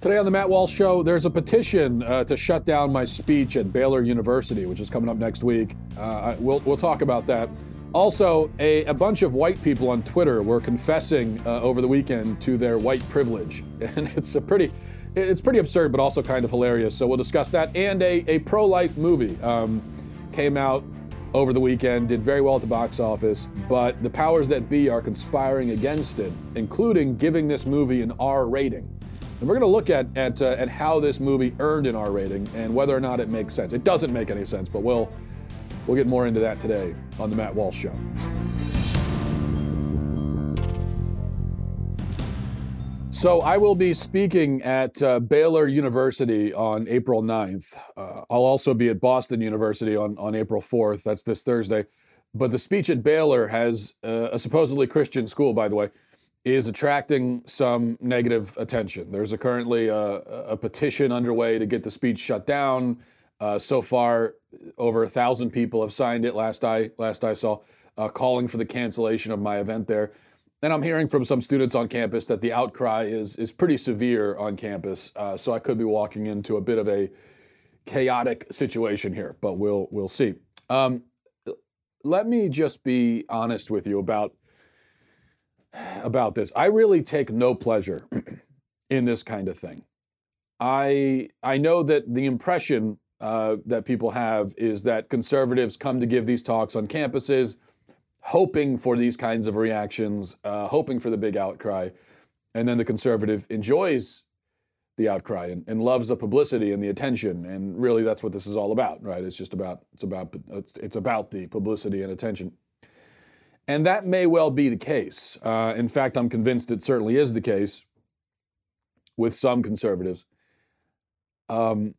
Today on the Matt Walsh Show, there's a petition uh, to shut down my speech at Baylor University, which is coming up next week. Uh, we'll, we'll talk about that. Also, a, a bunch of white people on Twitter were confessing uh, over the weekend to their white privilege, and it's a pretty, it's pretty absurd, but also kind of hilarious. So we'll discuss that. And a, a pro-life movie um, came out over the weekend, did very well at the box office, but the powers that be are conspiring against it, including giving this movie an R rating. And we're going to look at at, uh, at how this movie earned an R rating and whether or not it makes sense. It doesn't make any sense, but we'll we'll get more into that today on the Matt Walsh Show. So I will be speaking at uh, Baylor University on April 9th. Uh, I'll also be at Boston University on, on April 4th. That's this Thursday. But the speech at Baylor has uh, a supposedly Christian school, by the way is attracting some negative attention. There's a currently a, a, petition underway to get the speech shut down. Uh, so far, over a thousand people have signed it. Last I last I saw, uh, calling for the cancellation of my event there. And I'm hearing from some students on campus that the outcry is is pretty severe on campus. Uh, so I could be walking into a bit of a chaotic situation here, but we'll we'll see. Um, let me just be honest with you about about this. I really take no pleasure in this kind of thing. I I know that the impression uh, that people have is that conservatives come to give these talks on campuses, hoping for these kinds of reactions, uh, hoping for the big outcry, and then the conservative enjoys the outcry and, and loves the publicity and the attention. And really, that's what this is all about, right? It's just about it's about it's, it's about the publicity and attention. And that may well be the case. Uh, in fact, I'm convinced it certainly is the case with some conservatives. Um,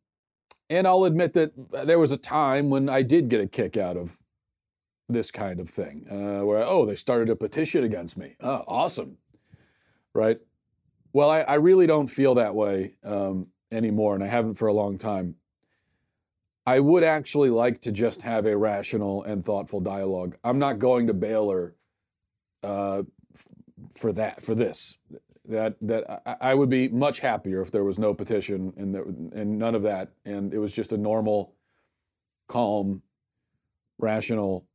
and I'll admit that there was a time when I did get a kick out of this kind of thing, uh, where, oh, they started a petition against me. Oh, awesome. Right? Well, I, I really don't feel that way um, anymore, and I haven't for a long time. I would actually like to just have a rational and thoughtful dialogue. I'm not going to Baylor uh, f- for that, for this. That that I, I, would be much happier if there was no petition and there, and none of that, and it was just a normal, calm, rational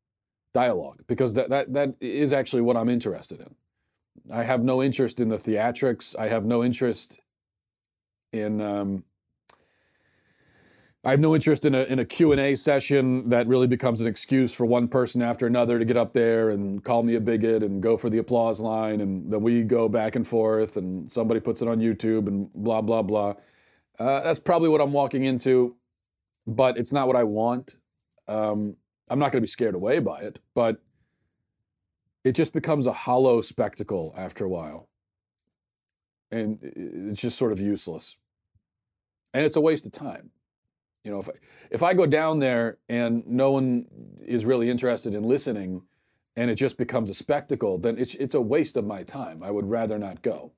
dialogue because that that that is actually what I'm interested in. I have no interest in the theatrics. I have no interest in um, I have no interest in a, in a Q&A session that really becomes an excuse for one person after another to get up there and call me a bigot and go for the applause line and then we go back and forth and somebody puts it on YouTube and blah, blah, blah. Uh, that's probably what I'm walking into, but it's not what I want. Um, I'm not going to be scared away by it, but it just becomes a hollow spectacle after a while. And it's just sort of useless. And it's a waste of time. You know, if I, if I go down there and no one is really interested in listening, and it just becomes a spectacle, then it's it's a waste of my time. I would rather not go.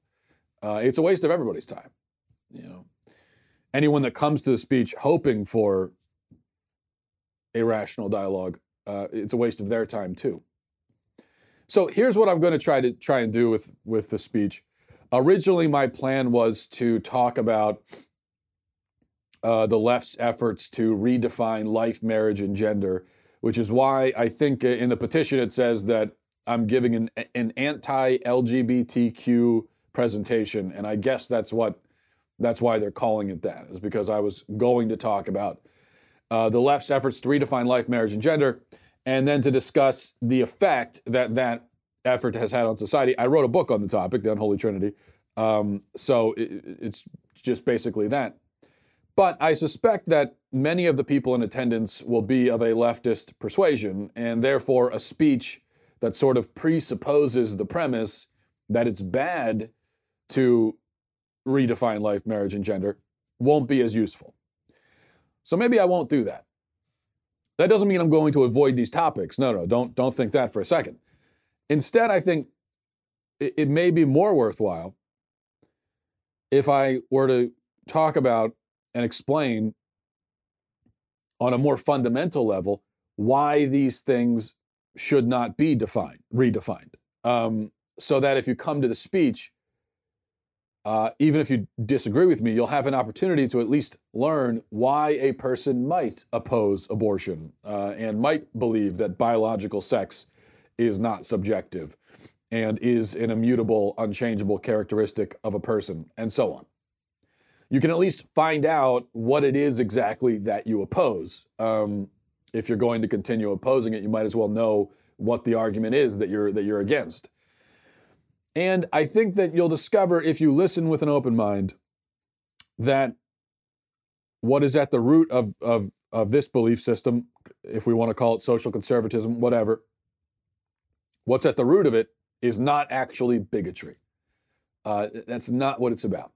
Uh, it's a waste of everybody's time. You know, anyone that comes to the speech hoping for a rational dialogue, uh, it's a waste of their time too. So here's what I'm going to try to try and do with with the speech. Originally, my plan was to talk about uh, the left's efforts to redefine life, marriage, and gender, which is why I think in the petition it says that I'm giving an, an anti-LGBTQ presentation, and I guess that's what that's why they're calling it that is because I was going to talk about uh, the left's efforts to redefine life, marriage, and gender, and then to discuss the effect that that effort has had on society. I wrote a book on the topic, the Unholy Trinity. Um, so it, it's just basically that. But I suspect that many of the people in attendance will be of a leftist persuasion, and therefore a speech that sort of presupposes the premise that it's bad to redefine life, marriage, and gender won't be as useful. So maybe I won't do that. That doesn't mean I'm going to avoid these topics. No, no, don't, don't think that for a second. Instead, I think it, it may be more worthwhile if I were to talk about and explain on a more fundamental level why these things should not be defined, redefined. Um, so that if you come to the speech uh, even if you disagree with me, you'll have an opportunity to at least learn why a person might oppose abortion uh, and might believe that biological sex is not subjective and is an immutable, unchangeable characteristic of a person, and so on. You can at least find out what it is exactly that you oppose. Um, if you're going to continue opposing it, you might as well know what the argument is that you're that you're against. And I think that you'll discover if you listen with an open mind that what is at the root of, of, of this belief system, if we want to call it social conservatism, whatever, what's at the root of it is not actually bigotry. Uh, that's not what it's about.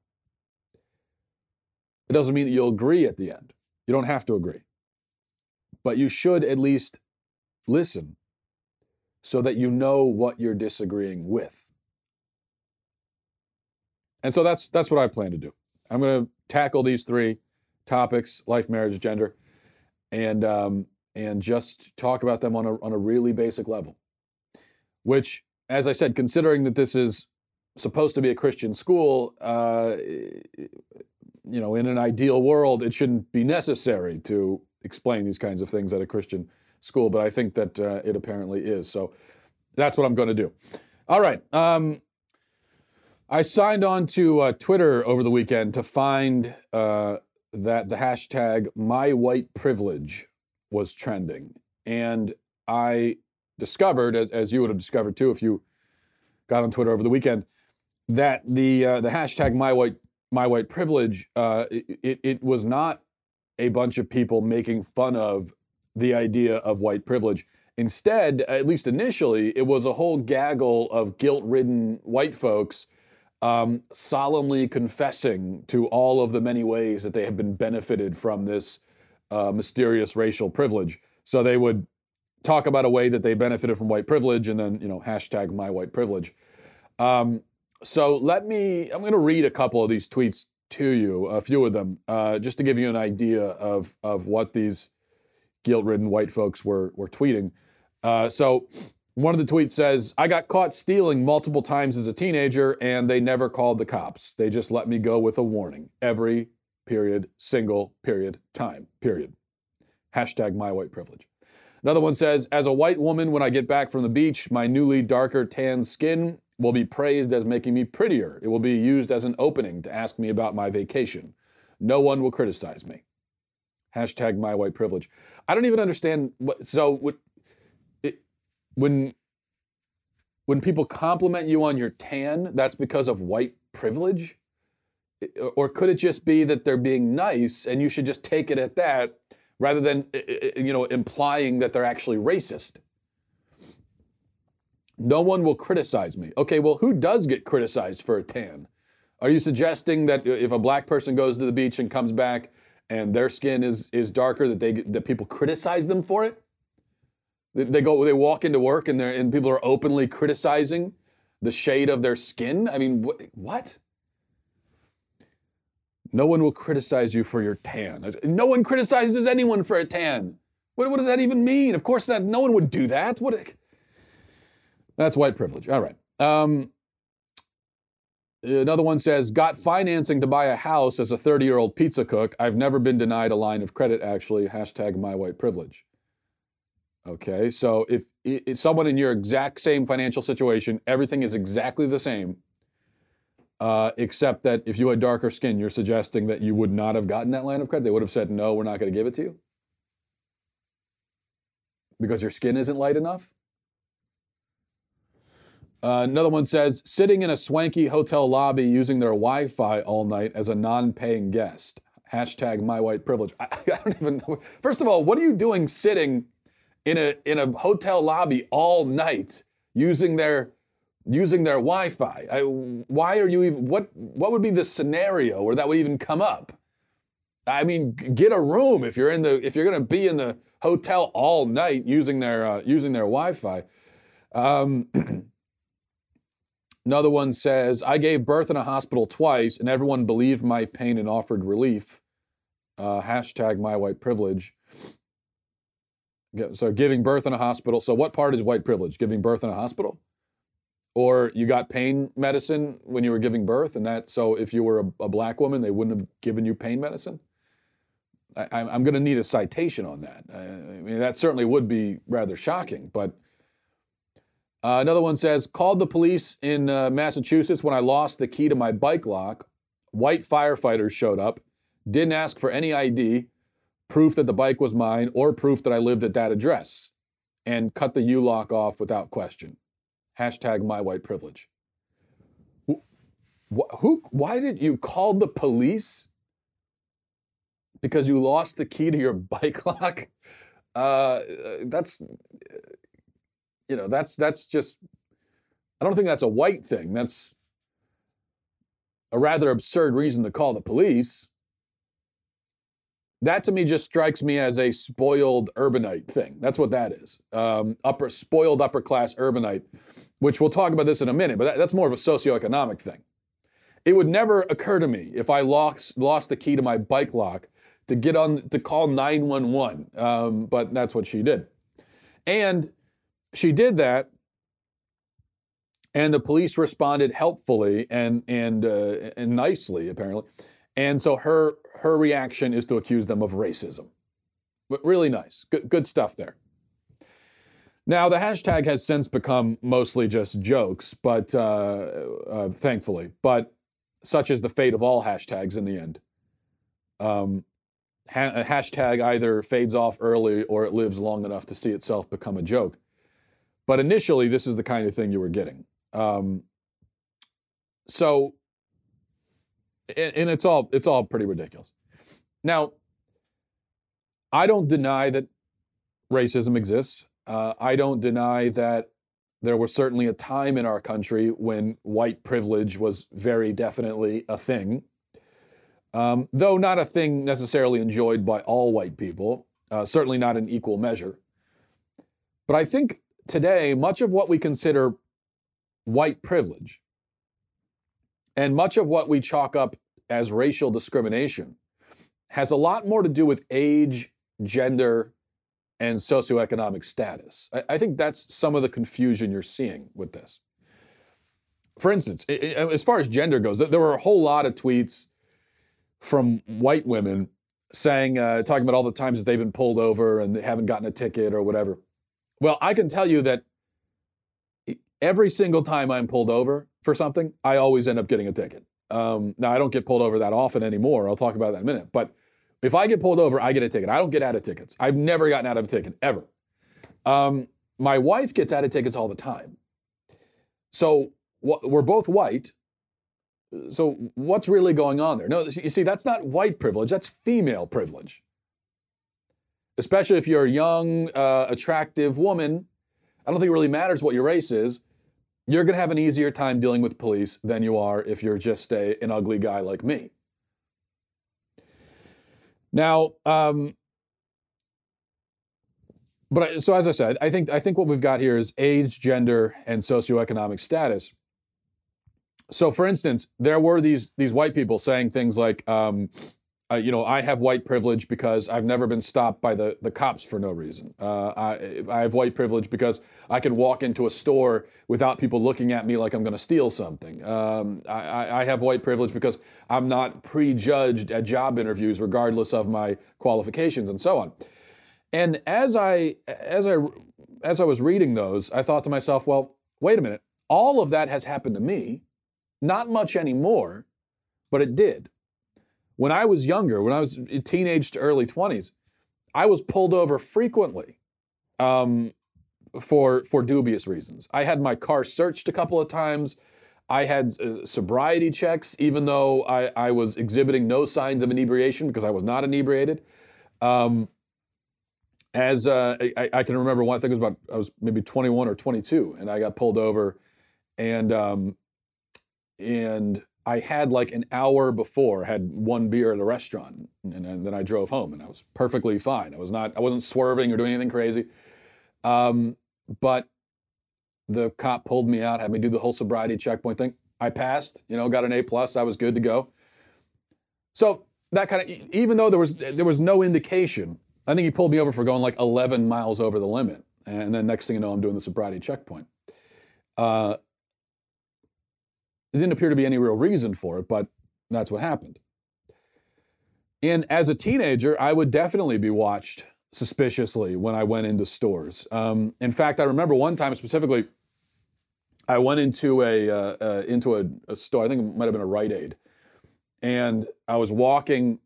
It doesn't mean that you'll agree at the end. You don't have to agree. But you should at least listen so that you know what you're disagreeing with. And so that's that's what I plan to do. I'm going to tackle these three topics: life, marriage, gender, and um, and just talk about them on a on a really basic level. Which, as I said, considering that this is supposed to be a Christian school, uh, you know, in an ideal world, it shouldn't be necessary to explain these kinds of things at a Christian school. But I think that uh, it apparently is. So that's what I'm going to do. All right. Um, I signed on to uh, Twitter over the weekend to find uh, that the hashtag my white privilege was trending. And I discovered, as, as you would have discovered too if you got on Twitter over the weekend, that the uh, the hashtag my white my white privilege uh, it, it was not a bunch of people making fun of the idea of white privilege. Instead, at least initially, it was a whole gaggle of guilt ridden white folks um, solemnly confessing to all of the many ways that they have been benefited from this uh, mysterious racial privilege. So they would talk about a way that they benefited from white privilege and then, you know, hashtag my white privilege. Um, so let me, I'm going to read a couple of these tweets to you, a few of them, uh, just to give you an idea of, of what these guilt ridden white folks were, were tweeting. Uh, so one of the tweets says, I got caught stealing multiple times as a teenager and they never called the cops. They just let me go with a warning every period, single period, time, period. Hashtag my white privilege. Another one says, as a white woman, when I get back from the beach, my newly darker tan skin will be praised as making me prettier. It will be used as an opening to ask me about my vacation. No one will criticize me. Hashtag my white privilege. I don't even understand what, so what, when when people compliment you on your tan, that's because of white privilege? Or could it just be that they're being nice and you should just take it at that rather than you know implying that they're actually racist? No one will criticize me. Okay, well, who does get criticized for a tan? Are you suggesting that if a black person goes to the beach and comes back and their skin is is darker that they that people criticize them for it? They go, they walk into work and they and people are openly criticizing the shade of their skin. I mean, wh- what? No one will criticize you for your tan. No one criticizes anyone for a tan. What, what does that even mean? Of course, that no one would do that. What? That's white privilege. All right. Um, another one says, got financing to buy a house as a 30 year old pizza cook. I've never been denied a line of credit, actually. Hashtag my white privilege. Okay, so if, if someone in your exact same financial situation, everything is exactly the same, uh, except that if you had darker skin, you're suggesting that you would not have gotten that line of credit. They would have said, no, we're not going to give it to you because your skin isn't light enough. Uh, another one says, sitting in a swanky hotel lobby using their Wi Fi all night as a non paying guest. Hashtag my white privilege. I, I don't even know. First of all, what are you doing sitting? in a in a hotel lobby all night using their using their Wi-Fi. I, why are you even what what would be the scenario where that would even come up? I mean, get a room if you're in the if you're going to be in the hotel all night using their uh, using their Wi-Fi. Um, another one says, "I gave birth in a hospital twice, and everyone believed my pain and offered relief." Uh, hashtag my white privilege. So giving birth in a hospital. So what part is white privilege? Giving birth in a hospital? or you got pain medicine when you were giving birth, and that so if you were a, a black woman, they wouldn't have given you pain medicine. I, am going to need a citation on that. I, I mean, that certainly would be rather shocking. But uh, another one says, called the police in uh, Massachusetts when I lost the key to my bike lock. White firefighters showed up, didn't ask for any ID, proof that the bike was mine, or proof that I lived at that address, and cut the U lock off without question. Hashtag my white privilege. Who, who, why did you call the police? Because you lost the key to your bike lock? Uh, that's, you know, that's, that's just, I don't think that's a white thing. That's a rather absurd reason to call the police. That to me just strikes me as a spoiled urbanite thing. That's what that is. Um, upper spoiled upper class urbanite, which we'll talk about this in a minute, but that, that's more of a socioeconomic thing. It would never occur to me if I lost lost the key to my bike lock to get on to call 911. Um, but that's what she did. And she did that. And the police responded helpfully and and uh, and nicely apparently. And so her her reaction is to accuse them of racism. But really nice. Good, good stuff there. Now the hashtag has since become mostly just jokes but uh, uh, thankfully. But such is the fate of all hashtags in the end. Um, ha- a hashtag either fades off early or it lives long enough to see itself become a joke but initially this is the kind of thing you were getting um, so, and, and it's all it's all pretty ridiculous. Now, I don't deny that racism exists. Uh, I don't deny that there was certainly a time in our country when white privilege was very definitely a thing, um, though not a thing necessarily enjoyed by all white people, uh, certainly not in equal measure. But I think today, much of what we consider white privilege. And much of what we chalk up as racial discrimination has a lot more to do with age, gender, and socioeconomic status. I, I think that's some of the confusion you're seeing with this. For instance, as far as gender goes, there were a whole lot of tweets from white women saying, uh, talking about all the times that they've been pulled over and they haven't gotten a ticket or whatever. Well, I can tell you that every single time I'm pulled over for something, I always end up getting a ticket. Um, now, I don't get pulled over that often anymore. I'll talk about that in a minute. But if I get pulled over, I get a ticket. I don't get out of tickets. I've never gotten out of a ticket, ever. Um, my wife gets out of tickets all the time. So wh- we're both white. So what's really going on there? No, you see, that's not white privilege, that's female privilege. Especially if you're a young, uh, attractive woman. I don't think it really matters what your race is you're going to have an easier time dealing with police than you are if you're just a, an ugly guy like me. Now, um, but so as I said, I think I think what we've got here is age, gender, and socioeconomic status. So, for instance, there were these these white people saying things like, um, uh, you know, I have white privilege because I've never been stopped by the, the cops for no reason. Uh, I, I have white privilege because I can walk into a store without people looking at me like I'm going to steal something. Um, I, I have white privilege because I'm not prejudged at job interviews, regardless of my qualifications and so on. And as I as I as I was reading those, I thought to myself, well, wait a minute. All of that has happened to me. Not much anymore, but it did. When I was younger, when I was teenage to early 20s, I was pulled over frequently um, for for dubious reasons. I had my car searched a couple of times. I had uh, sobriety checks, even though I, I, was exhibiting no signs of inebriation because I was not inebriated. Um, as uh, I, I, can remember one, I think it was about I was maybe 21 or 22, and I got pulled over, and um, and I had like an hour before had one beer at a restaurant, and, and, then I drove home, and I was perfectly fine. I was not, I wasn't swerving or doing anything crazy. Um, but the cop pulled me out, had me do the whole sobriety checkpoint thing. I passed, you know, got an A plus. I was good to go. So that kind of, even though there was there was no indication, I think he pulled me over for going like 11 miles over the limit, and then next thing you know, I'm doing the sobriety checkpoint. Uh, there didn't appear to be any real reason for it, but that's what happened. And as a teenager, I would definitely be watched suspiciously when I went into stores. Um, in fact, I remember one time specifically, I went into a uh, uh, into a, a, store. I think it might have been a Rite Aid, and I was walking,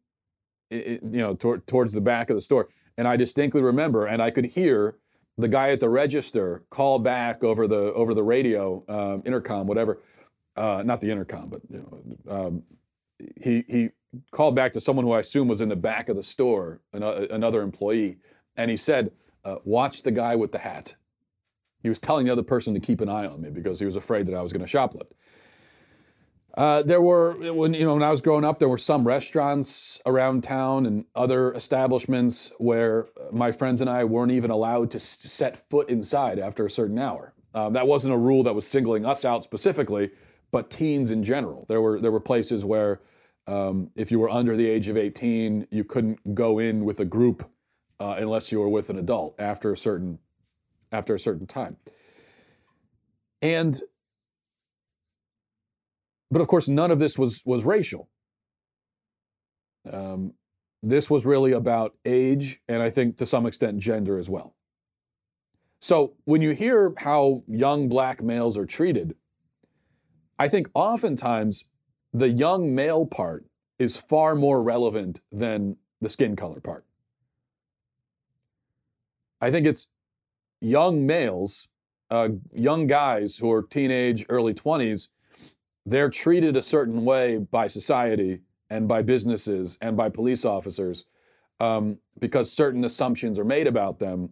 you know, tor- towards the back of the store, and I distinctly remember, and I could hear the guy at the register call back over the over the radio, um, intercom, whatever, uh, not the intercom, but you know, um, he he called back to someone who I assume was in the back of the store, another employee, and he said, uh, "Watch the guy with the hat." He was telling the other person to keep an eye on me because he was afraid that I was going to shoplift. Uh, there were when you know when I was growing up, there were some restaurants around town and other establishments where my friends and I weren't even allowed to set foot inside after a certain hour. Um, that wasn't a rule that was singling us out specifically, but teens in general. There were there were places where um, if you were under the age of 18, you couldn't go in with a group uh, unless you were with an adult after a certain after a certain time. And but of course, none of this was was racial. Um, this was really about age, and I think to some extent gender as well. So when you hear how young black males are treated, I think oftentimes the young male part is far more relevant than the skin color part. I think it's young males, uh, young guys who are teenage, early 20s, they're treated a certain way by society and by businesses and by police officers um, because certain assumptions are made about them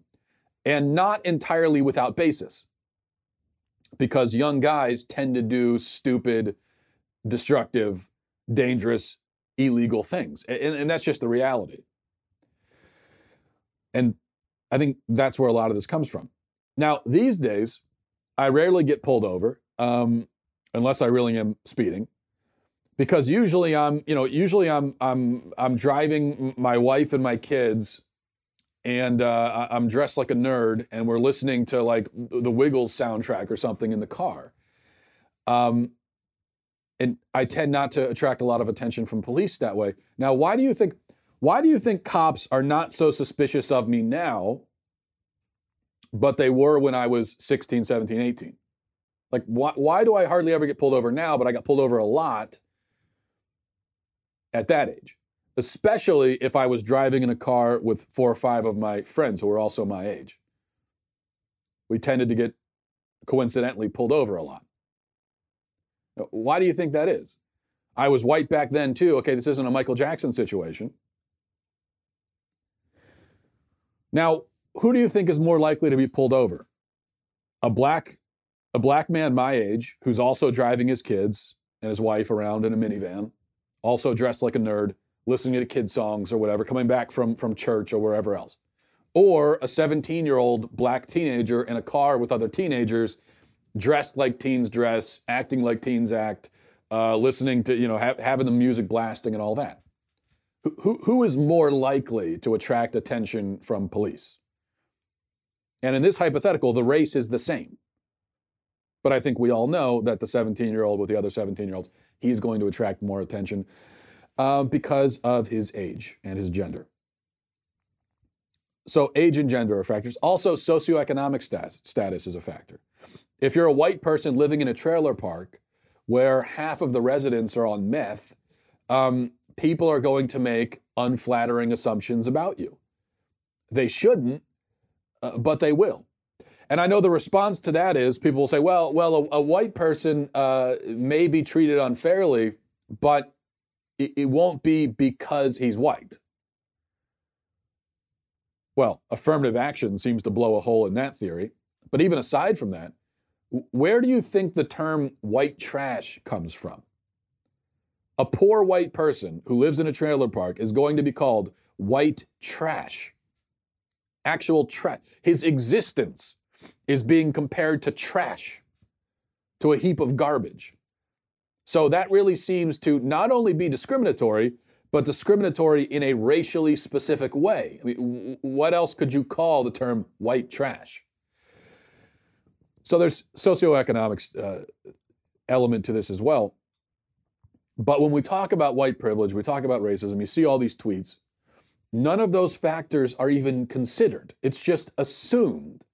and not entirely without basis. Because young guys tend to do stupid, destructive, dangerous, illegal things. And, and, that's just the reality. And I think that's where a lot of this comes from. Now, these days, I rarely get pulled over um, unless I really am speeding. Because usually I'm, you know, usually I'm I'm I'm driving my wife and my kids and uh, I'm dressed like a nerd, and we're listening to like the Wiggles soundtrack or something in the car. Um, and I tend not to attract a lot of attention from police that way. Now, why do you think why do you think cops are not so suspicious of me now, but they were when I was 16, 17, 18? Like why why do I hardly ever get pulled over now, but I got pulled over a lot at that age? Especially if I was driving in a car with four or five of my friends who were also my age. We tended to get coincidentally pulled over a lot. Why do you think that is? I was white back then too. Okay, this isn't a Michael Jackson situation. Now, who do you think is more likely to be pulled over? A black a black man my age who's also driving his kids and his wife around in a minivan, also dressed like a nerd, listening to kid songs or whatever, coming back from from church or wherever else. Or a 17-year-old black teenager in a car with other teenagers dressed like teens dress, acting like teens act, uh, listening to, you know, ha- having the music blasting and all that. Who, who, who is more likely to attract attention from police? And in this hypothetical, the race is the same. But I think we all know that the 17 year old with the other 17 year olds, he's going to attract more attention uh, because of his age and his gender. So, age and gender are factors. Also, socioeconomic status, status is a factor. If you're a white person living in a trailer park where half of the residents are on meth, um, people are going to make unflattering assumptions about you. They shouldn't, uh, but they will. And I know the response to that is people will say, well, well, a, a white person uh, may be treated unfairly, but it, it won't be because he's white. Well, affirmative action seems to blow a hole in that theory. But even aside from that, where do you think the term white trash comes from? A poor white person who lives in a trailer park is going to be called white trash. Actual trash. His existence is being compared to trash, to a heap of garbage. So that really seems to not only be discriminatory, but discriminatory in a racially specific way. I mean, what else could you call the term white trash? So there's socioeconomic uh, element to this as well. But when we talk about white privilege, we talk about racism, you see all these tweets. None of those factors are even considered. It's just assumed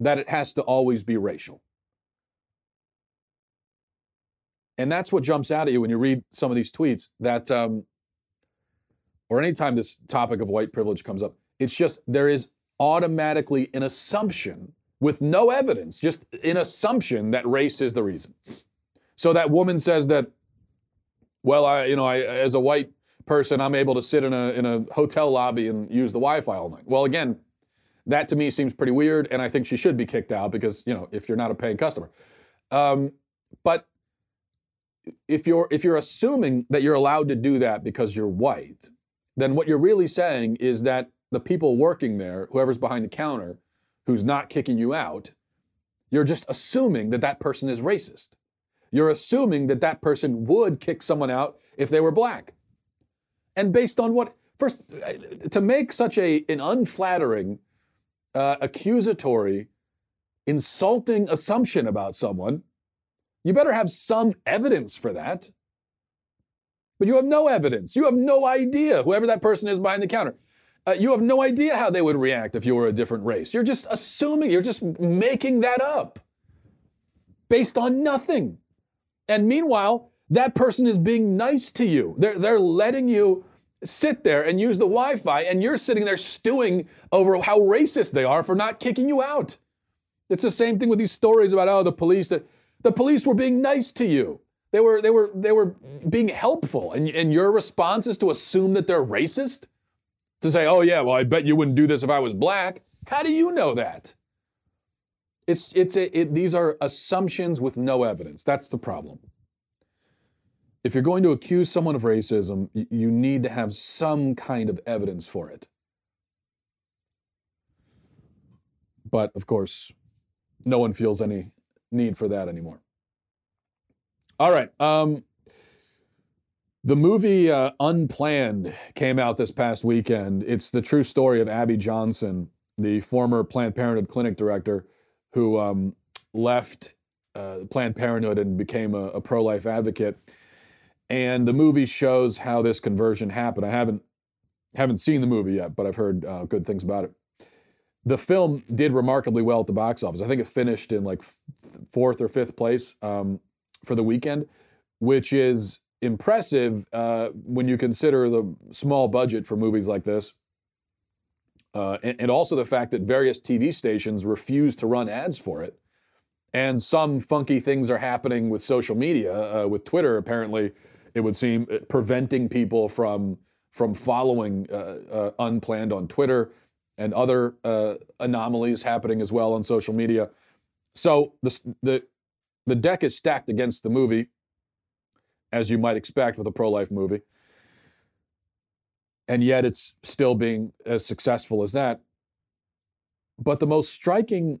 that it has to always be racial. And that's what jumps out at you when you read some of these tweets that, um, or anytime this topic of white privilege comes up, it's just there is automatically an assumption with no evidence, just an assumption that race is the reason. So that woman says that, well, I, you know, I, as a white person, I'm able to sit in a in a hotel lobby and use the Wi-Fi all night. Well, again, that to me seems pretty weird, and I think she should be kicked out because you know if you're not a paying customer. Um, but if you're if you're assuming that you're allowed to do that because you're white, then what you're really saying is that the people working there, whoever's behind the counter, who's not kicking you out, you're just assuming that that person is racist. You're assuming that that person would kick someone out if they were black. And based on what? First, to make such a an unflattering, uh, accusatory, insulting assumption about someone, you better have some evidence for that. But you have no evidence. You have no idea, whoever that person is behind the counter. Uh, you have no idea how they would react if you were a different race. You're just assuming, you're just making that up based on nothing. And meanwhile, that person is being nice to you. They're, they're letting you sit there and use the Wi Fi, and you're sitting there stewing over how racist they are for not kicking you out. It's the same thing with these stories about, oh, the police that the police were being nice to you. They were, they were, they were being helpful. And, and your response is to assume that they're racist? To say, oh, yeah, well, I bet you wouldn't do this if I was black. How do you know that? It's, it's a, it, these are assumptions with no evidence. That's the problem if you're going to accuse someone of racism, you need to have some kind of evidence for it. But of course, no one feels any need for that anymore. All right. Um, the movie uh, Unplanned came out this past weekend. It's the true story of Abby Johnson, the former Planned Parenthood clinic director who um, left uh, Planned Parenthood and became a, a pro life advocate and the movie shows how this conversion happened. I haven't haven't seen the movie yet, but I've heard uh, good things about it. The film did remarkably well at the box office. I think it finished in like f- fourth or fifth place um, for the weekend, which is impressive uh, when you consider the small budget for movies like this. Uh, and, and, also the fact that various TV stations refuse to run ads for it. And some funky things are happening with social media, uh, with Twitter apparently it would seem, uh, preventing people from from following uh, uh, unplanned on Twitter and other uh, anomalies happening as well on social media. So the the the deck is stacked against the movie, as you might expect with a pro life movie, and yet it's still being as successful as that. But the most striking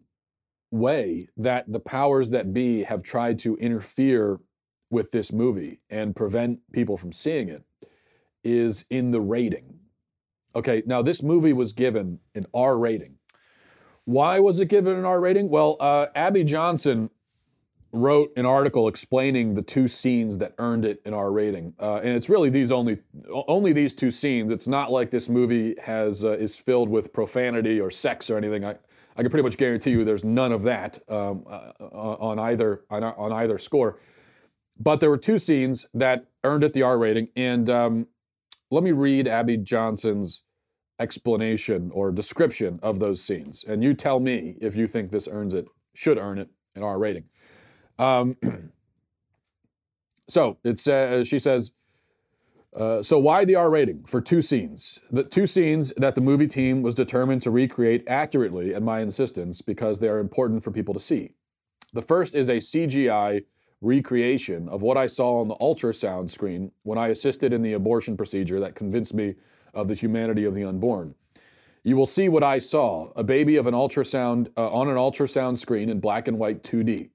way that the powers that be have tried to interfere with this movie and prevent people from seeing it is in the rating. Okay, now this movie was given an R rating. Why was it given an R rating? Well, uh, Abby Johnson wrote an article explaining the two scenes that earned it an R rating, uh, and it's really these only only these two scenes. It's not like this movie has uh, is filled with profanity or sex or anything. I I can pretty much guarantee you there's none of that um, uh, on either on, on either score. But there were two scenes that earned it the R rating. And um, let me read Abby Johnson's explanation or description of those scenes. And you tell me if you think this earns it, should earn it an R rating. Um, so it's, uh, she says, uh, so why the R rating for two scenes? The two scenes that the movie team was determined to recreate accurately at my insistence because they are important for people to see. The first is a CGI recreation of what I saw on the ultrasound screen when I assisted in the abortion procedure that convinced me of the humanity of the unborn. You will see what I saw a baby of an ultrasound uh, on an ultrasound screen in black and white 2D.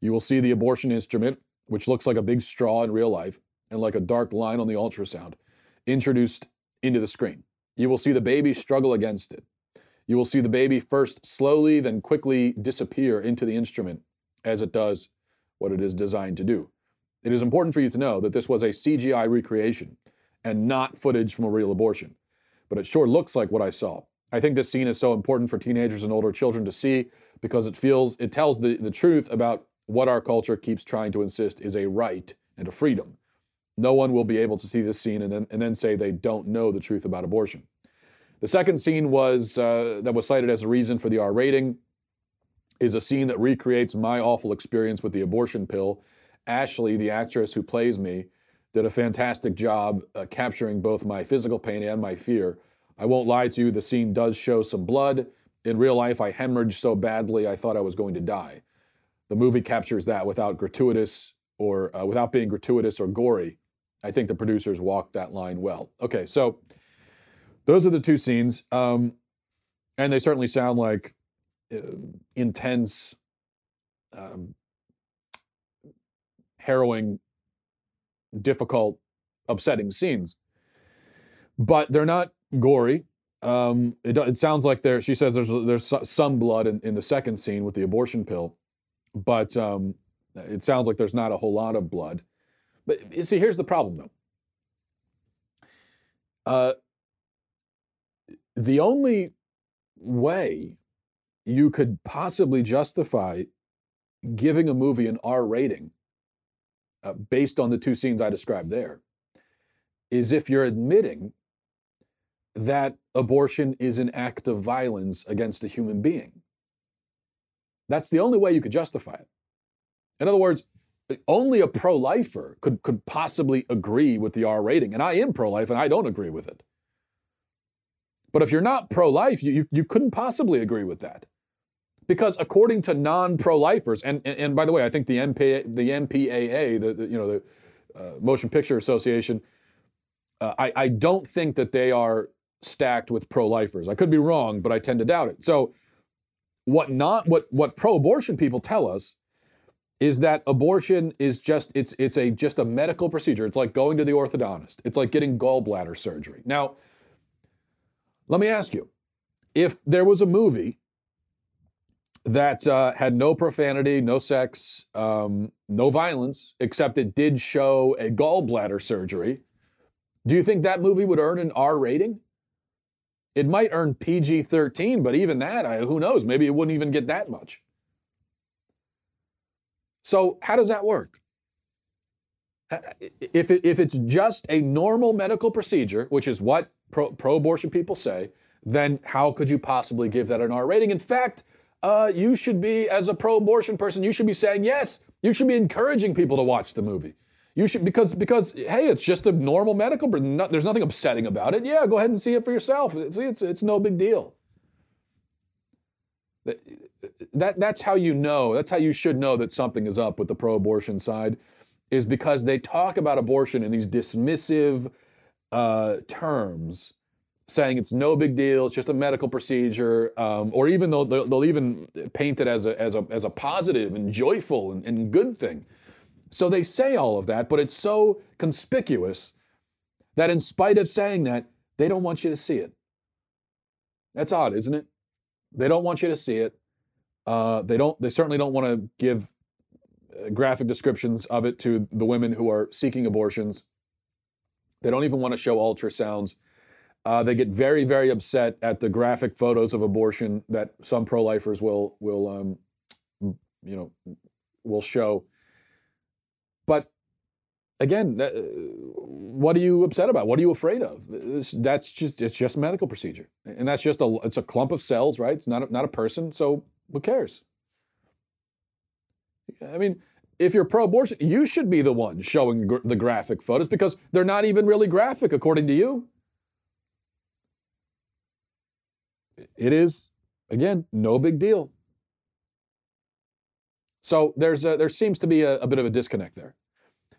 You will see the abortion instrument, which looks like a big straw in real life and like a dark line on the ultrasound, introduced into the screen. You will see the baby struggle against it. You will see the baby first slowly, then quickly disappear into the instrument as it does what it is designed to do. It is important for you to know that this was a CGI recreation and not footage from a real abortion, but it sure looks like what I saw. I think this scene is so important for teenagers and older children to see because it feels it tells the, the truth about what our culture keeps trying to insist is a right and a freedom. No one will be able to see this scene and then, and then say they don't know the truth about abortion. The second scene was uh, that was cited as a reason for the R rating is a scene that recreates my awful experience with the abortion pill. Ashley, the actress who plays me, did a fantastic job uh, capturing both my physical pain and my fear. I won't lie to you, the scene does show some blood. In real life, I hemorrhaged so badly I thought I was going to die. The movie captures that without gratuitous or uh, without being gratuitous or gory. I think the producers walked that line well. Okay, so those are the two scenes, um, and they certainly sound like uh, intense, um, harrowing, difficult, upsetting scenes. But they're not gory. Um, it, it sounds like there. She says there's there's some blood in, in the second scene with the abortion pill, but um, it sounds like there's not a whole lot of blood. But see, here's the problem though. Uh, the only way you could possibly justify giving a movie an R rating uh, based on the two scenes I described there is if you're admitting that abortion is an act of violence against a human being. That's the only way you could justify it. In other words, only a pro-lifer could, could possibly agree with the R rating. And I am pro-life and I don't agree with it. But if you're not pro-life, you, you, you couldn't possibly agree with that. Because according to non-pro-lifers, and, and, and by the way, I think the, MP, the MPAA, the, the you know the uh, Motion Picture Association, uh, I, I don't think that they are stacked with pro-lifers. I could be wrong, but I tend to doubt it. So what not what what pro-abortion people tell us is that abortion is just it's it's a just a medical procedure. It's like going to the orthodontist. It's like getting gallbladder surgery. Now, let me ask you, if there was a movie that uh, had no profanity, no sex, um, no violence, except it did show a gallbladder surgery, do you think that movie would earn an R rating? It might earn PG 13, but even that, I, who knows? Maybe it wouldn't even get that much. So, how does that work? If, it, if it's just a normal medical procedure, which is what pro, abortion people say, then how could you possibly give that an R rating? In fact, uh, you should be, as a pro abortion person, you should be saying, yes, you should be encouraging people to watch the movie. You should, because, because hey, it's just a normal medical, there's nothing upsetting about it. Yeah, go ahead and see it for yourself. See, it's, it's no big deal that that's how you know. That's how you should know that something is up with the pro-abortion side, is because they talk about abortion in these dismissive uh, terms, saying it's no big deal, it's just a medical procedure, um, or even though they'll, they'll, even paint it as a as a as a positive and joyful and, and good thing. So they say all of that, but it's so conspicuous that in spite of saying that, they don't want you to see it. That's odd, isn't it? They don't want you to see it. Uh, they don't. They certainly don't want to give uh, graphic descriptions of it to the women who are seeking abortions. They don't even want to show ultrasounds. Uh, they get very, very upset at the graphic photos of abortion that some pro-lifers will will um, you know will show. But again, uh, what are you upset about? What are you afraid of? That's just it's just a medical procedure, and that's just a it's a clump of cells, right? It's not a, not a person, so who cares? I mean, if you're pro-abortion, you should be the one showing gr- the graphic photos because they're not even really graphic according to you. It is again no big deal. So there's a, there seems to be a, a bit of a disconnect there.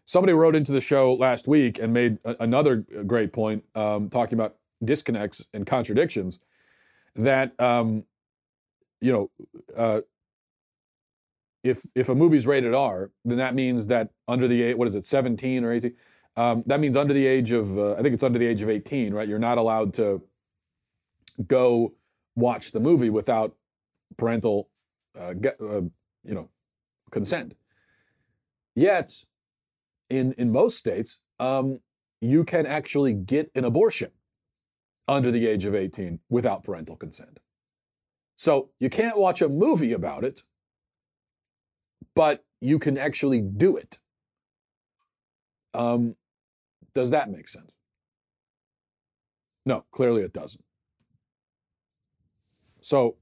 Somebody wrote into the show last week and made a, another great point, um, talking about disconnects and contradictions. That um, you know, uh, if if a movie's rated R, then that means that under the age, what is it, 17 or 18? Um, that means under the age of, uh, I think it's under the age of 18, right? You're not allowed to go watch the movie without parental, uh, uh, you know, consent. Yet, in in most states, um, you can actually get an abortion under the age of 18 without parental consent. So you can't watch a movie about it, but you can actually do it. Um, does that make sense? No, clearly it doesn't. So,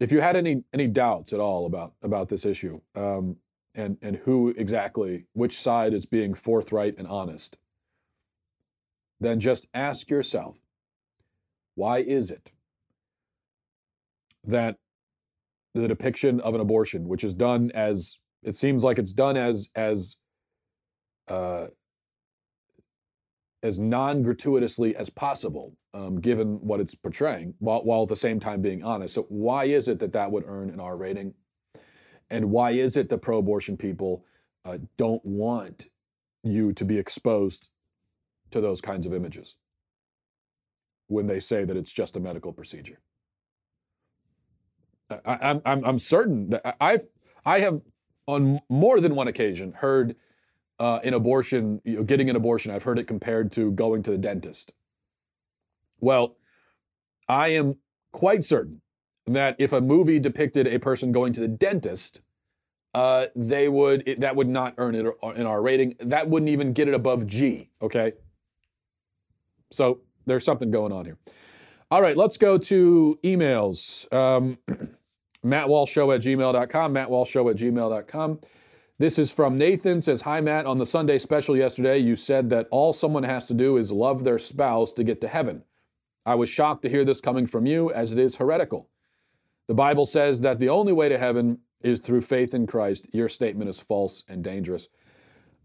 if you had any any doubts at all about about this issue, um, and and who exactly, which side is being forthright and honest, then just ask yourself, why is it that the depiction of an abortion, which is done as it seems like it's done as as uh, as non-gratuitously as possible, um, given what it's portraying, while, while at the same time being honest. So why is it that that would earn an R rating? And why is it that pro-abortion people uh, don't want you to be exposed to those kinds of images when they say that it's just a medical procedure? I, I'm, I'm, I'm certain that I've I have on more than one occasion heard uh, an abortion, you know, getting an abortion, I've heard it compared to going to the dentist. Well, I am quite certain that if a movie depicted a person going to the dentist, uh, they would it, that would not earn it in our rating. That wouldn't even get it above G. Okay, so there's something going on here. All right, let's go to emails. Um, MattWalshShow at gmail.com. MattWalshShow at gmail.com. This is from Nathan. Says, Hi, Matt. On the Sunday special yesterday, you said that all someone has to do is love their spouse to get to heaven. I was shocked to hear this coming from you, as it is heretical. The Bible says that the only way to heaven is through faith in Christ. Your statement is false and dangerous.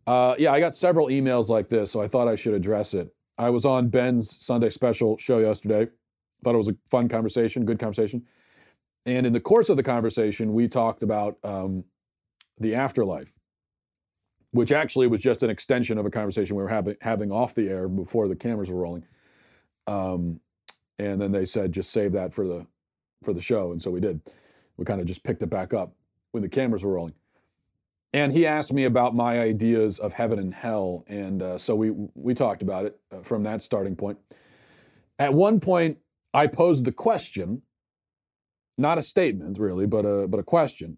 Uh, yeah, I got several emails like this, so I thought I should address it. I was on Ben's Sunday special show yesterday. Thought it was a fun conversation, good conversation. And in the course of the conversation, we talked about um, the afterlife, which actually was just an extension of a conversation we were having, having off the air before the cameras were rolling. Um, and then they said, just save that for the for the show, and so we did. We kind of just picked it back up when the cameras were rolling. And he asked me about my ideas of heaven and hell, and uh, so we we talked about it uh, from that starting point. At one point, I posed the question, not a statement really, but a but a question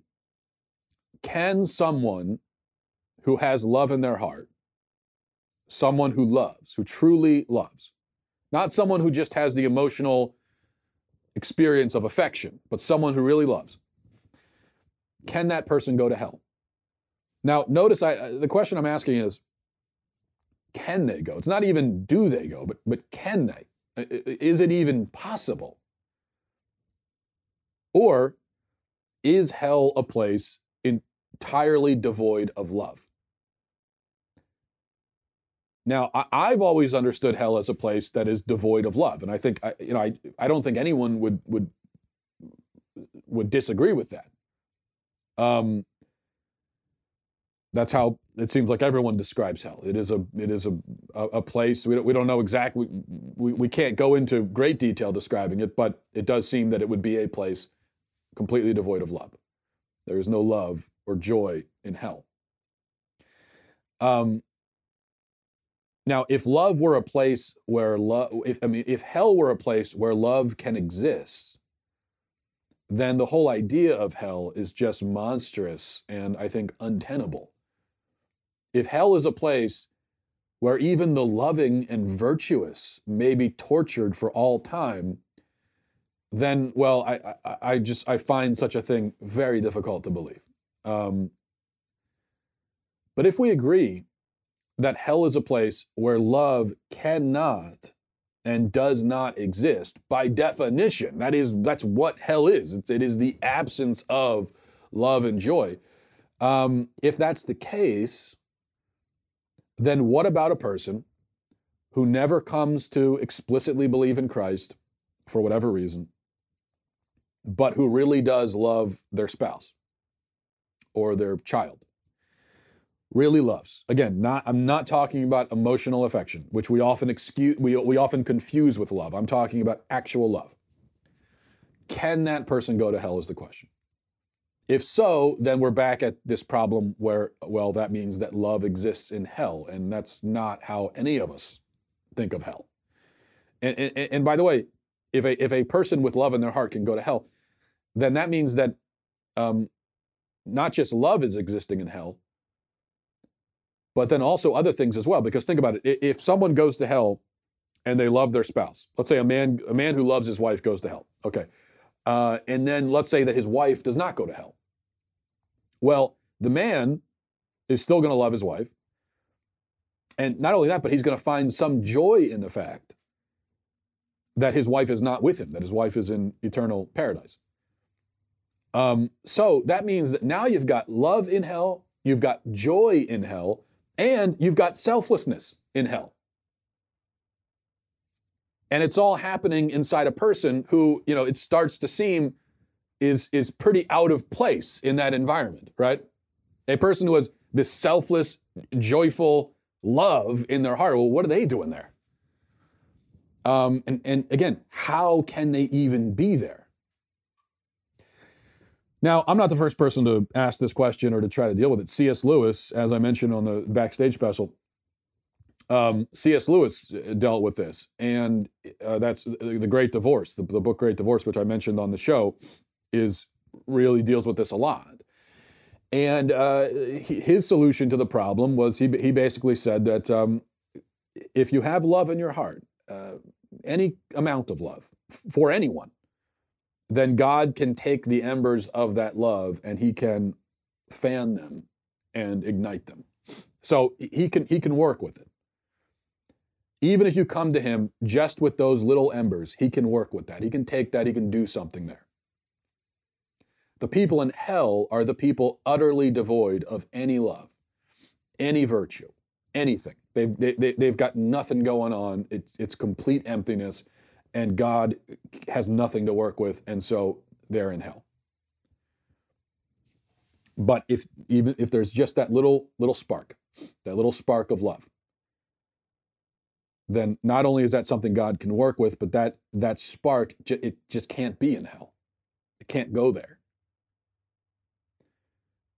can someone who has love in their heart, someone who loves, who truly loves, not someone who just has the emotional experience of affection, but someone who really loves, can that person go to hell? Now, notice I, the question I'm asking is can they go? It's not even do they go, but, but can they? Is it even possible? Or is hell a place entirely devoid of love. Now, I, have always understood hell as a place that is devoid of love, and I think you know I, I don't think anyone would would would disagree with that. Um, that's how it seems like everyone describes hell. It is a it is a a, a place we don't, we don't know exactly we, we can't go into great detail describing it, but it does seem that it would be a place completely devoid of love. There is no love or joy in hell. Um, now, if love were a place where love, if I mean, if hell were a place where love can exist, then the whole idea of hell is just monstrous and I think untenable. If hell is a place where even the loving and virtuous may be tortured for all time, then well, I, I, I just I find such a thing very difficult to believe. Um, but if we agree that hell is a place where love cannot and does not exist by definition, that is that's what hell is. It's, it is the absence of love and joy. Um, if that's the case, then what about a person who never comes to explicitly believe in Christ for whatever reason, but who really does love their spouse? Or their child really loves. Again, not I'm not talking about emotional affection, which we often excuse we, we often confuse with love. I'm talking about actual love. Can that person go to hell is the question. If so, then we're back at this problem where, well, that means that love exists in hell, and that's not how any of us think of hell. And, and, and by the way, if a, if a person with love in their heart can go to hell, then that means that um, not just love is existing in hell, but then also other things as well. Because think about it: if someone goes to hell and they love their spouse, let's say a man a man who loves his wife goes to hell, okay, uh, and then let's say that his wife does not go to hell. Well, the man is still going to love his wife, and not only that, but he's going to find some joy in the fact that his wife is not with him, that his wife is in eternal paradise. Um, so that means that now you've got love in hell, you've got joy in hell, and you've got selflessness in hell. And it's all happening inside a person who, you know, it starts to seem is, is pretty out of place in that environment, right? A person who has this selfless, joyful love in their heart. Well, what are they doing there? Um, and, and again, how can they even be there? Now, I'm not the first person to ask this question or to try to deal with it. C.S. Lewis, as I mentioned on the backstage special, um, C.S. Lewis uh, dealt with this, and uh, that's the Great Divorce, the, the, book Great Divorce, which I mentioned on the show, is really deals with this a lot. And uh, his solution to the problem was he he basically said that um, if you have love in your heart, uh, any amount of love for anyone, then God can take the embers of that love and he can fan them and ignite them. So he can he can work with it. Even if you come to him just with those little embers, he can work with that. He can take that, he can do something there. The people in hell are the people utterly devoid of any love, any virtue, anything. They've, they, they, they've got nothing going on. It's, it's complete emptiness and God has nothing to work with, and so they're in hell. But if even if there's just that little little spark, that little spark of love, then not only is that something God can work with, but that that spark it just can't be in hell. It can't go there.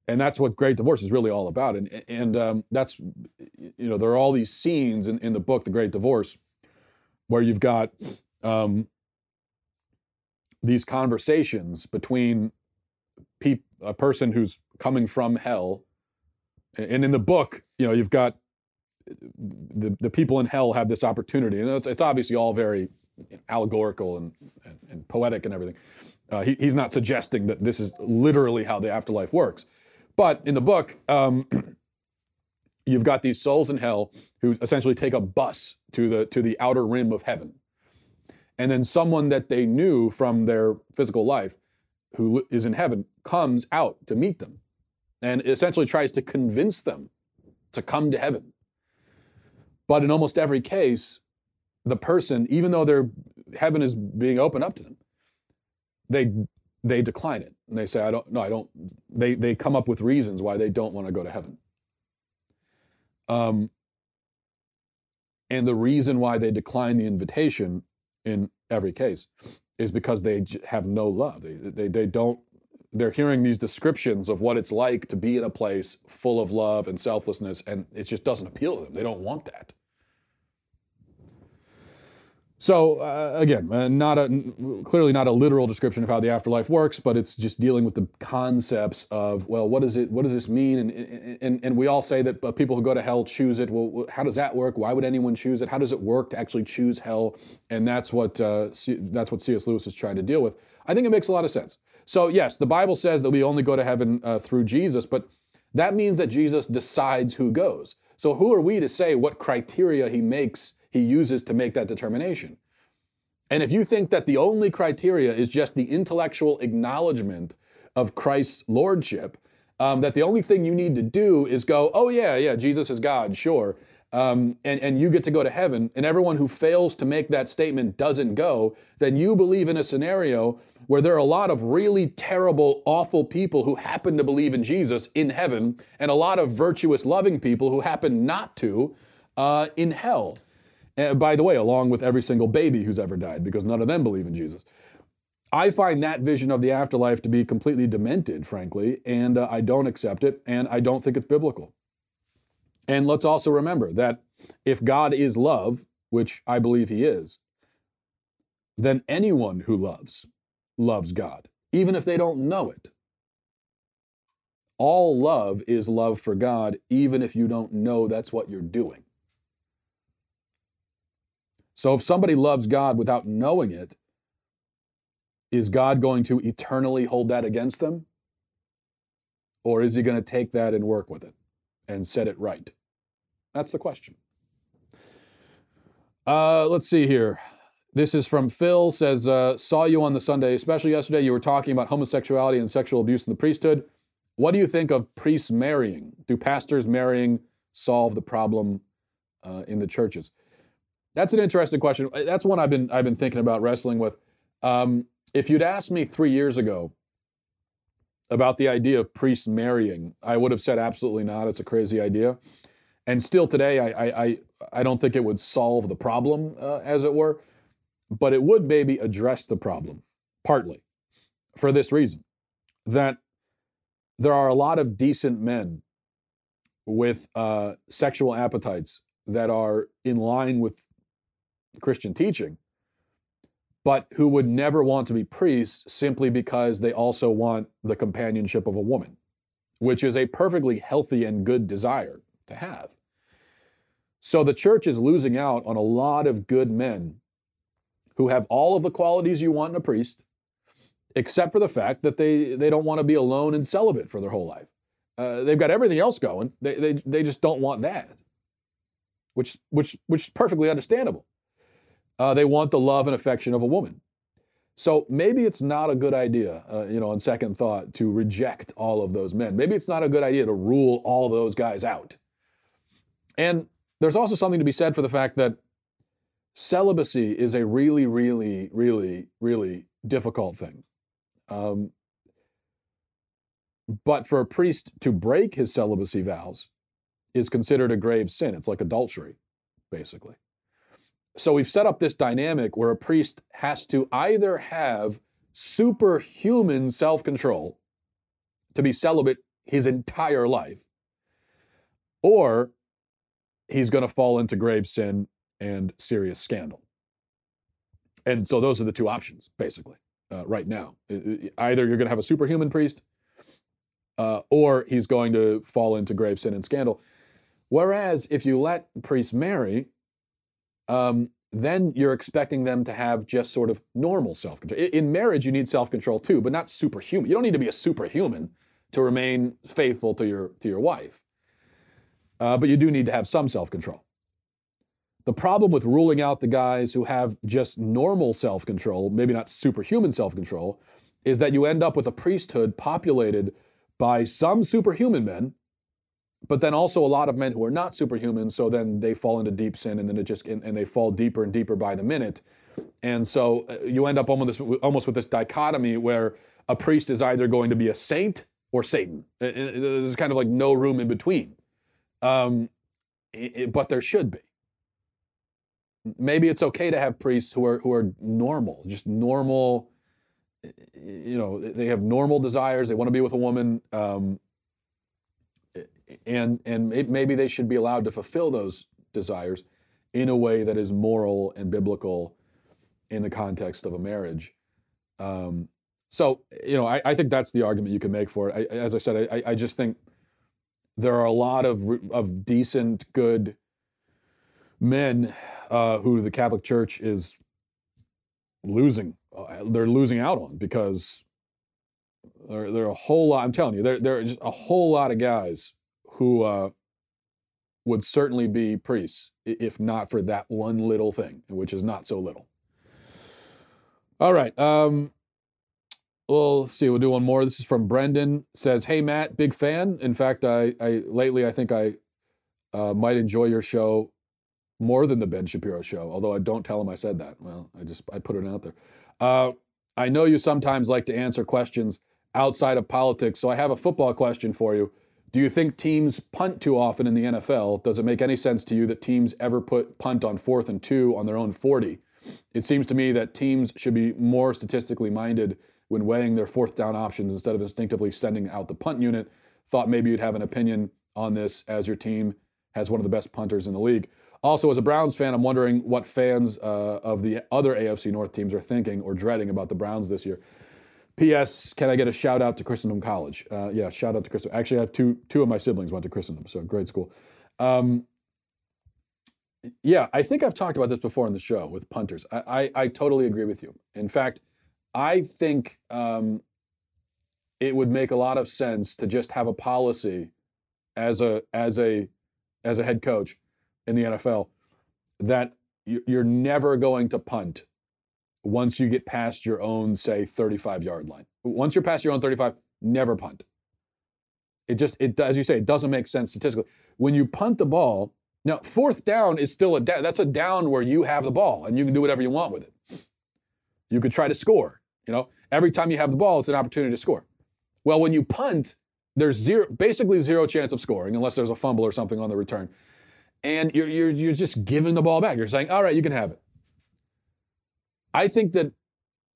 And that's what Great Divorce is really all about. And and um, that's you know there are all these scenes in, in the book, The Great Divorce, where you've got um, these conversations between pe- a person who's coming from hell, and in the book, you know, you've got the the people in hell have this opportunity, and it's, it's obviously all very allegorical and, and, and poetic and everything. Uh, he, he's not suggesting that this is literally how the afterlife works, but in the book, um, you've got these souls in hell who essentially take a bus to the to the outer rim of heaven and then someone that they knew from their physical life who is in heaven comes out to meet them and essentially tries to convince them to come to heaven. But in almost every case, the person, even though their heaven is being opened up to them, they they decline it and they say, "I don't. No, I don't." They they come up with reasons why they don't want to go to heaven. Um, and the reason why they decline the invitation in every case is because they have no love. They, they, they don't, they're hearing these descriptions of what it's like to be in a place full of love and selflessness, and it just doesn't appeal to them. They don't want that. So uh, again, uh, not a clearly not a literal description of how the afterlife works, but it's just dealing with the concepts of well, what does it? What does this mean? And and and we all say that uh, people who go to hell choose it. Well, how does that work? Why would anyone choose it? How does it work to actually choose hell? And that's what uh, C- that's what C.S. Lewis is trying to deal with. I think it makes a lot of sense. So yes, the Bible says that we only go to heaven uh, through Jesus, but that means that Jesus decides who goes. So who are we to say what criteria he makes? He uses to make that determination. And if you think that the only criteria is just the intellectual acknowledgement of Christ's lordship, um, that the only thing you need to do is go, oh, yeah, yeah, Jesus is God, sure. Um, and, and you get to go to heaven, and everyone who fails to make that statement doesn't go, then you believe in a scenario where there are a lot of really terrible, awful people who happen to believe in Jesus in heaven, and a lot of virtuous, loving people who happen not to uh, in hell. Uh, by the way, along with every single baby who's ever died, because none of them believe in Jesus. I find that vision of the afterlife to be completely demented, frankly, and uh, I don't accept it, and I don't think it's biblical. And let's also remember that if God is love, which I believe He is, then anyone who loves loves God, even if they don't know it. All love is love for God, even if you don't know that's what you're doing. So if somebody loves God without knowing it, is God going to eternally hold that against them? Or is he going to take that and work with it and set it right? That's the question. Uh, let's see here. This is from Phil. Says, uh, saw you on the Sunday, especially yesterday. You were talking about homosexuality and sexual abuse in the priesthood. What do you think of priests marrying? Do pastors marrying solve the problem uh, in the churches? That's an interesting question. That's one I've been I've been thinking about wrestling with. Um, if you'd asked me three years ago about the idea of priests marrying, I would have said absolutely not. It's a crazy idea. And still today, I I I don't think it would solve the problem, uh, as it were, but it would maybe address the problem partly for this reason that there are a lot of decent men with uh, sexual appetites that are in line with Christian teaching, but who would never want to be priests simply because they also want the companionship of a woman, which is a perfectly healthy and good desire to have. So the church is losing out on a lot of good men who have all of the qualities you want in a priest, except for the fact that they, they don't want to be alone and celibate for their whole life. Uh, they've got everything else going. They, they, they just don't want that, which, which, which is perfectly understandable. Uh, they want the love and affection of a woman. So maybe it's not a good idea, uh, you know, on second thought, to reject all of those men. Maybe it's not a good idea to rule all those guys out. And there's also something to be said for the fact that celibacy is a really, really, really, really difficult thing. Um, but for a priest to break his celibacy vows is considered a grave sin. It's like adultery, basically. So we've set up this dynamic where a priest has to either have superhuman self control to be celibate his entire life, or he's going to fall into grave sin and serious scandal. And so those are the two options, basically, uh, right now. Either you're going to have a superhuman priest, uh, or he's going to fall into grave sin and scandal. Whereas if you let priests marry, um, then you're expecting them to have just sort of normal self control. In marriage, you need self control too, but not superhuman. You don't need to be a superhuman to remain faithful to your to your wife, uh, but you do need to have some self control. The problem with ruling out the guys who have just normal self control, maybe not superhuman self control, is that you end up with a priesthood populated by some superhuman men but then also a lot of men who are not superhuman so then they fall into deep sin and then it just and, and they fall deeper and deeper by the minute. And so uh, you end up almost, this, almost with this dichotomy where a priest is either going to be a saint or satan. There's kind of like no room in between. Um, it, but there should be. Maybe it's okay to have priests who are who are normal just normal you know they have normal desires they want to be with a woman um, and and maybe they should be allowed to fulfill those desires in a way that is moral and biblical in the context of a marriage. Um, so you know, I, I, think that's the argument you can make for it. I, as I said, I, I, just think there are a lot of of decent, good men uh, who the Catholic Church is losing. Uh, they're losing out on because there, there are a whole lot. I'm telling you, there there are just a whole lot of guys who uh, would certainly be priests if not for that one little thing, which is not so little. All right. Um, we'll see. We'll do one more. This is from Brendan. Says, "Hey Matt, big fan. In fact, I, I lately I think I uh, might enjoy your show more than the Ben Shapiro show. Although I don't tell him I said that. Well, I just I put it out there. Uh, I know you sometimes like to answer questions outside of politics, so I have a football question for you. Do you think teams punt too often in the NFL? Does it make any sense to you that teams ever put punt on fourth and two on their own 40? It seems to me that teams should be more statistically minded when weighing their fourth down options instead of instinctively sending out the punt unit. Thought maybe you'd have an opinion on this as your team has one of the best punters in the league. Also, as a Browns fan, I'm wondering what fans uh, of the other AFC North teams are thinking or dreading about the Browns this year. P.S. Can I get a shout out to Christendom College? Uh, yeah, shout out to Christendom. Actually, I have two two of my siblings went to Christendom, so great school. Um, yeah, I think I've talked about this before on the show with punters. I, I, I totally agree with you. In fact, I think um, it would make a lot of sense to just have a policy as a as a as a head coach in the NFL that you're never going to punt once you get past your own say 35 yard line. Once you're past your own 35, never punt. It just it as you say it doesn't make sense statistically. When you punt the ball, now, fourth down is still a down. That's a down where you have the ball and you can do whatever you want with it. You could try to score. You know, every time you have the ball, it's an opportunity to score. Well, when you punt, there's zero, basically zero chance of scoring unless there's a fumble or something on the return. And you're, you're, you're just giving the ball back. You're saying, all right, you can have it. I think that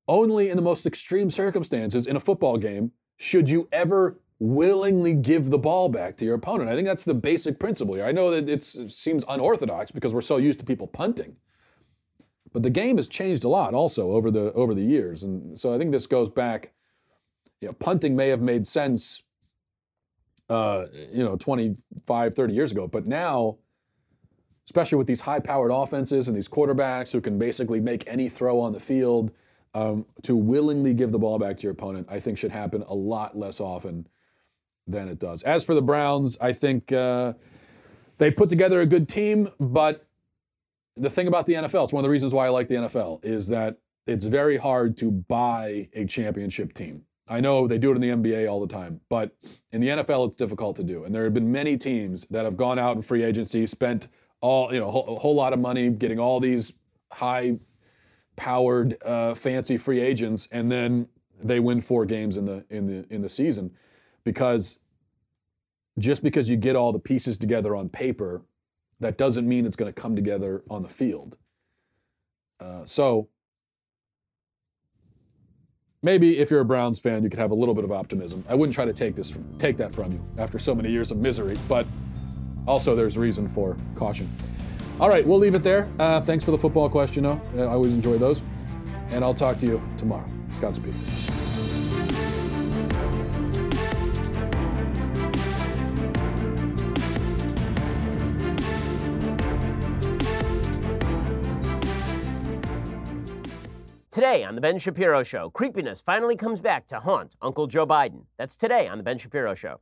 only in the most extreme circumstances in a football game should you ever willingly give the ball back to your opponent. I think that's the basic principle here. I know that it seems unorthodox because we're so used to people punting. But the game has changed a lot also over the over the years. And so I think this goes back you know, punting may have made sense uh, you know 25 30 years ago, but now especially with these high-powered offenses and these quarterbacks who can basically make any throw on the field, um, to willingly give the ball back to your opponent, I think should happen a lot less often than it does. As for the Browns, I think uh, they put together a good team, but the thing about the NFL, it's one of the reasons why I like the NFL, is that it's very hard to buy a championship team. I know they do it in the NBA all the time, but in the NFL, it's difficult to do. And there have been many teams that have gone out in free agency, spent all, you know, a whole lot of money getting all these high powered, uh, fancy free agents, and then they win four games in the in the in the season because just because you get all the pieces together on paper, that doesn't mean it's going to come together on the field. Uh, so maybe if you're a Browns fan, you could have a little bit of optimism. I wouldn't try to take this from, take that from you after so many years of misery, but also there's reason for caution. All right, we'll leave it there. Uh, thanks for the football question, though. I always enjoy those, and I'll talk to you tomorrow. Godspeed. Today on The Ben Shapiro Show, creepiness finally comes back to haunt Uncle Joe Biden. That's today on The Ben Shapiro Show.